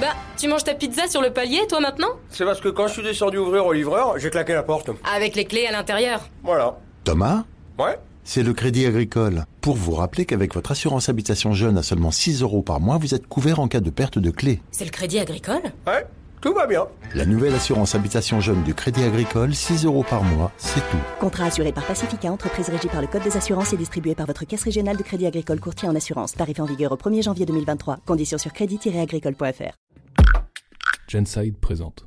Bah, tu manges ta pizza sur le palier, toi maintenant C'est parce que quand je suis descendu ouvrir au livreur, j'ai claqué la porte. Avec les clés à l'intérieur. Voilà. Thomas Ouais C'est le Crédit Agricole. Pour vous rappeler qu'avec votre assurance habitation jeune à seulement 6 euros par mois, vous êtes couvert en cas de perte de clé. C'est le crédit agricole Ouais, tout va bien. La nouvelle assurance habitation jeune du Crédit Agricole, 6 euros par mois, c'est tout. Contrat assuré par Pacifica, entreprise régie par le Code des assurances et distribué par votre caisse régionale de crédit agricole courtier en assurance. Tarif en vigueur au 1er janvier 2023. Conditions sur crédit-agricole.fr. Genside présente.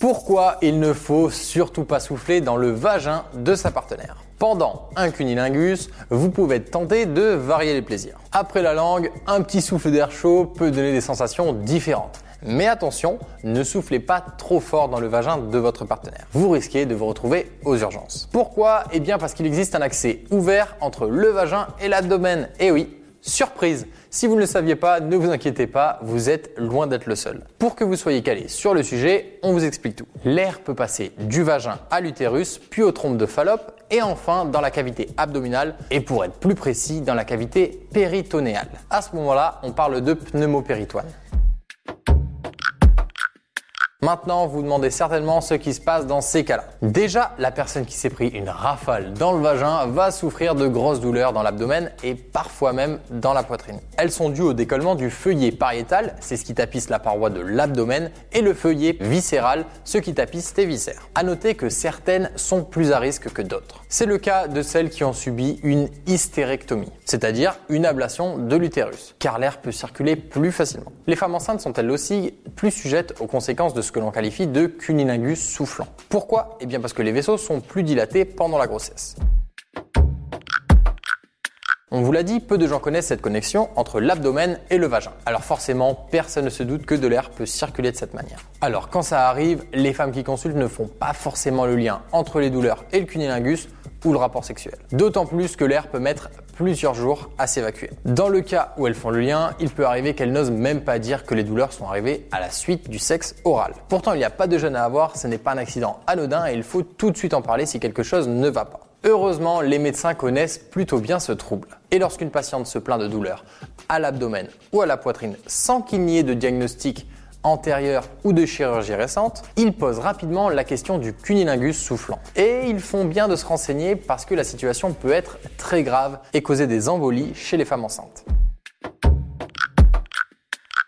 Pourquoi il ne faut surtout pas souffler dans le vagin de sa partenaire? Pendant un cunilingus, vous pouvez être tenté de varier les plaisirs. Après la langue, un petit souffle d'air chaud peut donner des sensations différentes. Mais attention, ne soufflez pas trop fort dans le vagin de votre partenaire. Vous risquez de vous retrouver aux urgences. Pourquoi? Eh bien parce qu'il existe un accès ouvert entre le vagin et l'abdomen. Et oui, Surprise Si vous ne le saviez pas, ne vous inquiétez pas, vous êtes loin d'être le seul. Pour que vous soyez calé sur le sujet, on vous explique tout. L'air peut passer du vagin à l'utérus, puis aux trompes de Fallope, et enfin dans la cavité abdominale, et pour être plus précis, dans la cavité péritonéale. À ce moment-là, on parle de pneumopéritoine. Maintenant, vous demandez certainement ce qui se passe dans ces cas-là. Déjà, la personne qui s'est pris une rafale dans le vagin va souffrir de grosses douleurs dans l'abdomen et parfois même dans la poitrine. Elles sont dues au décollement du feuillet pariétal, c'est ce qui tapisse la paroi de l'abdomen, et le feuillet viscéral, ce qui tapisse tes viscères. À noter que certaines sont plus à risque que d'autres. C'est le cas de celles qui ont subi une hystérectomie, c'est-à-dire une ablation de l'utérus, car l'air peut circuler plus facilement. Les femmes enceintes sont elles aussi plus sujettes aux conséquences de ce que l'on qualifie de cunilingus soufflant. Pourquoi? Eh bien parce que les vaisseaux sont plus dilatés pendant la grossesse. On vous l'a dit, peu de gens connaissent cette connexion entre l'abdomen et le vagin. Alors forcément, personne ne se doute que de l'air peut circuler de cette manière. Alors quand ça arrive, les femmes qui consultent ne font pas forcément le lien entre les douleurs et le cunilingus ou le rapport sexuel. D'autant plus que l'air peut mettre plusieurs jours à s'évacuer. Dans le cas où elles font le lien, il peut arriver qu'elles n'osent même pas dire que les douleurs sont arrivées à la suite du sexe oral. Pourtant, il n'y a pas de gêne à avoir, ce n'est pas un accident anodin et il faut tout de suite en parler si quelque chose ne va pas. Heureusement, les médecins connaissent plutôt bien ce trouble. Et lorsqu'une patiente se plaint de douleurs à l'abdomen ou à la poitrine sans qu'il n'y ait de diagnostic antérieure ou de chirurgie récente, ils posent rapidement la question du cunilingus soufflant. Et ils font bien de se renseigner parce que la situation peut être très grave et causer des embolies chez les femmes enceintes.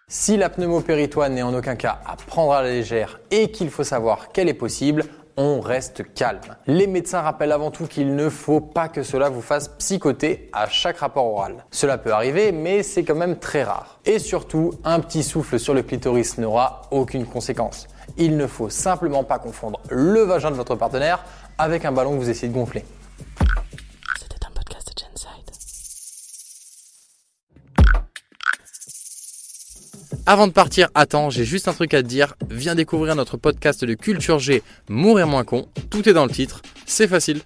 Si la pneumopéritoine n'est en aucun cas à prendre à la légère et qu'il faut savoir qu'elle est possible, on reste calme. Les médecins rappellent avant tout qu'il ne faut pas que cela vous fasse psychoter à chaque rapport oral. Cela peut arriver, mais c'est quand même très rare. Et surtout, un petit souffle sur le clitoris n'aura aucune conséquence. Il ne faut simplement pas confondre le vagin de votre partenaire avec un ballon que vous essayez de gonfler. Avant de partir, attends, j'ai juste un truc à te dire. Viens découvrir notre podcast de Culture G, Mourir moins con. Tout est dans le titre. C'est facile.